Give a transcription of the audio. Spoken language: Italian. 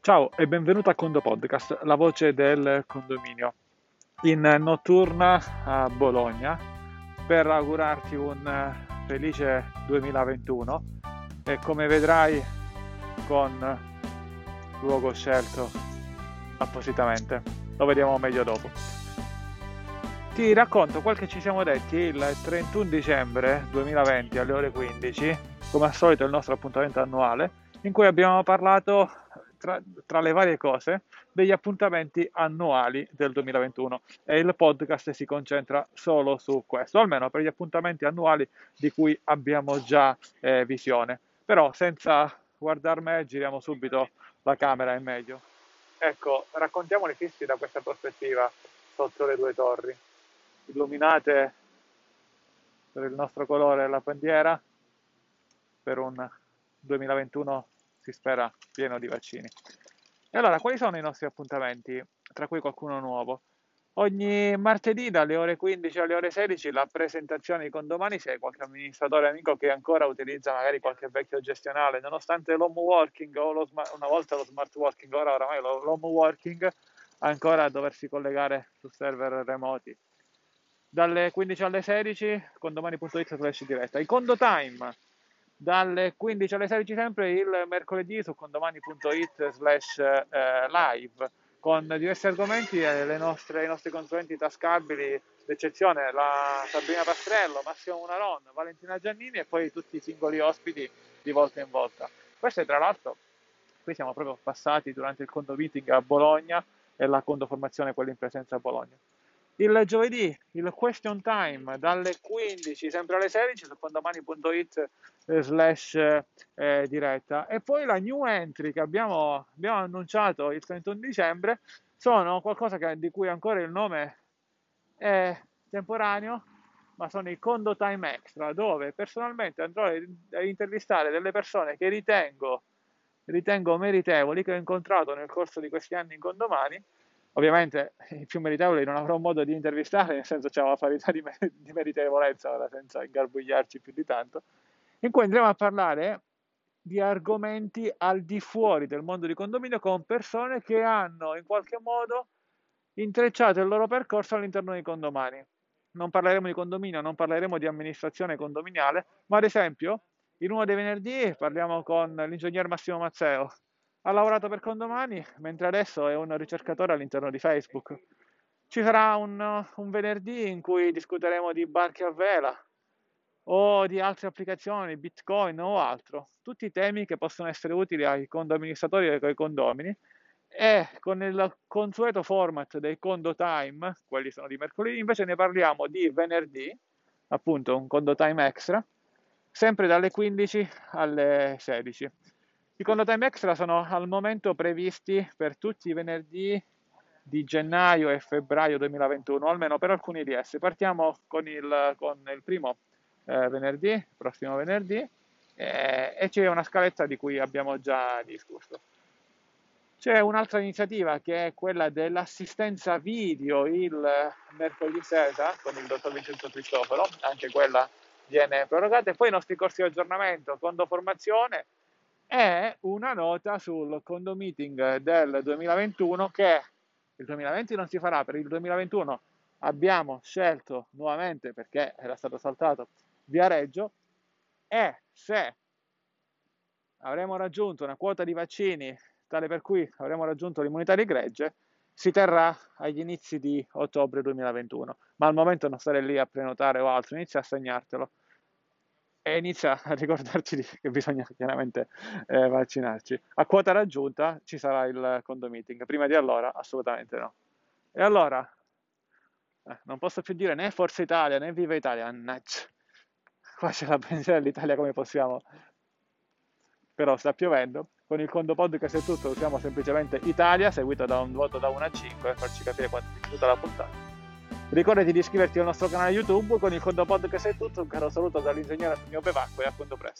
Ciao e benvenuto a Condo Podcast, la voce del condominio, in notturna a Bologna per augurarti un felice 2021 e come vedrai con luogo scelto appositamente, lo vediamo meglio dopo. Ti racconto quel che ci siamo detti il 31 dicembre 2020 alle ore 15, come al solito il nostro appuntamento annuale, in cui abbiamo parlato tra, tra, le varie cose degli appuntamenti annuali del 2021 e il podcast si concentra solo su questo, almeno per gli appuntamenti annuali di cui abbiamo già eh, visione. Però senza guardare me giriamo subito la camera, è meglio. Ecco, raccontiamo le fissi da questa prospettiva sotto le due torri, illuminate per il nostro colore la bandiera per un 2021 si spera pieno di vaccini. E allora, quali sono i nostri appuntamenti, tra cui qualcuno nuovo? Ogni martedì dalle ore 15 alle ore 16 la presentazione di condomani se hai qualche amministratore amico che ancora utilizza magari qualche vecchio gestionale, nonostante l'home working o lo smart, una volta lo smart working, ora oramai l'home working, ancora a doversi collegare su server remoti. Dalle 15 alle 16 condomani.it slash diretta. I condo time dalle 15 alle 16 sempre il mercoledì su condomani.it slash eh, live con diversi argomenti e nostre, i nostri consulenti tascabili d'eccezione, la Sabrina Pastrello, Massimo Munaron, Valentina Giannini e poi tutti i singoli ospiti di volta in volta. Queste tra l'altro, qui siamo proprio passati durante il condo meeting a Bologna e la condoformazione quella in presenza a Bologna il giovedì il question time dalle 15 sempre alle 16 su condomani.it slash eh, diretta. E poi la new entry che abbiamo, abbiamo annunciato il 31 dicembre sono qualcosa che, di cui ancora il nome è temporaneo ma sono i condo time extra dove personalmente andrò a intervistare delle persone che ritengo, ritengo meritevoli che ho incontrato nel corso di questi anni in condomani Ovviamente i più meritevoli non avrò modo di intervistare, nel senso c'è una parità di, mer- di meritevolezza, ora senza ingarbugliarci più di tanto, in cui andremo a parlare di argomenti al di fuori del mondo di condominio con persone che hanno in qualche modo intrecciato il loro percorso all'interno dei condomani. Non parleremo di condominio, non parleremo di amministrazione condominiale, ma ad esempio in uno dei venerdì parliamo con l'ingegner Massimo Mazzeo, ha lavorato per Condomani, mentre adesso è un ricercatore all'interno di Facebook. Ci sarà un, un venerdì in cui discuteremo di barche a vela o di altre applicazioni, Bitcoin o altro, tutti temi che possono essere utili ai condoministatori e ai condomini e con il consueto format dei condo time, quelli sono di mercoledì, invece ne parliamo di venerdì, appunto un condo time extra, sempre dalle 15 alle 16. I time extra sono al momento previsti per tutti i venerdì di gennaio e febbraio 2021, almeno per alcuni di essi. Partiamo con il, con il primo eh, venerdì, prossimo venerdì, eh, e c'è una scaletta di cui abbiamo già discusso. C'è un'altra iniziativa che è quella dell'assistenza video il mercoledì sera con il dottor Vincenzo Cristoforo, anche quella viene prorogata, e poi i nostri corsi di aggiornamento, fondo formazione, è una nota sul condo meeting del 2021 che il 2020 non si farà, per il 2021 abbiamo scelto nuovamente perché era stato saltato via Reggio e se avremo raggiunto una quota di vaccini tale per cui avremo raggiunto l'immunità di gregge, si terrà agli inizi di ottobre 2021. Ma al momento non stare lì a prenotare o altro, inizia a segnartelo e inizia a ricordarci che bisogna chiaramente eh, vaccinarci. A quota raggiunta ci sarà il condo prima di allora assolutamente no. E allora, eh, non posso più dire né Forza Italia né Viva Italia, mannaggia. Qua c'è la benzina dell'Italia come possiamo. Però sta piovendo. Con il condo podcast e tutto usiamo semplicemente Italia, seguito da un voto da 1 a 5 per farci capire quanto è tutta la puntata. Ricordati di iscriverti al nostro canale YouTube con il Condo Podcast è tutto. Un caro saluto dall'ingegnere Mio Bevacqua e a quando presto.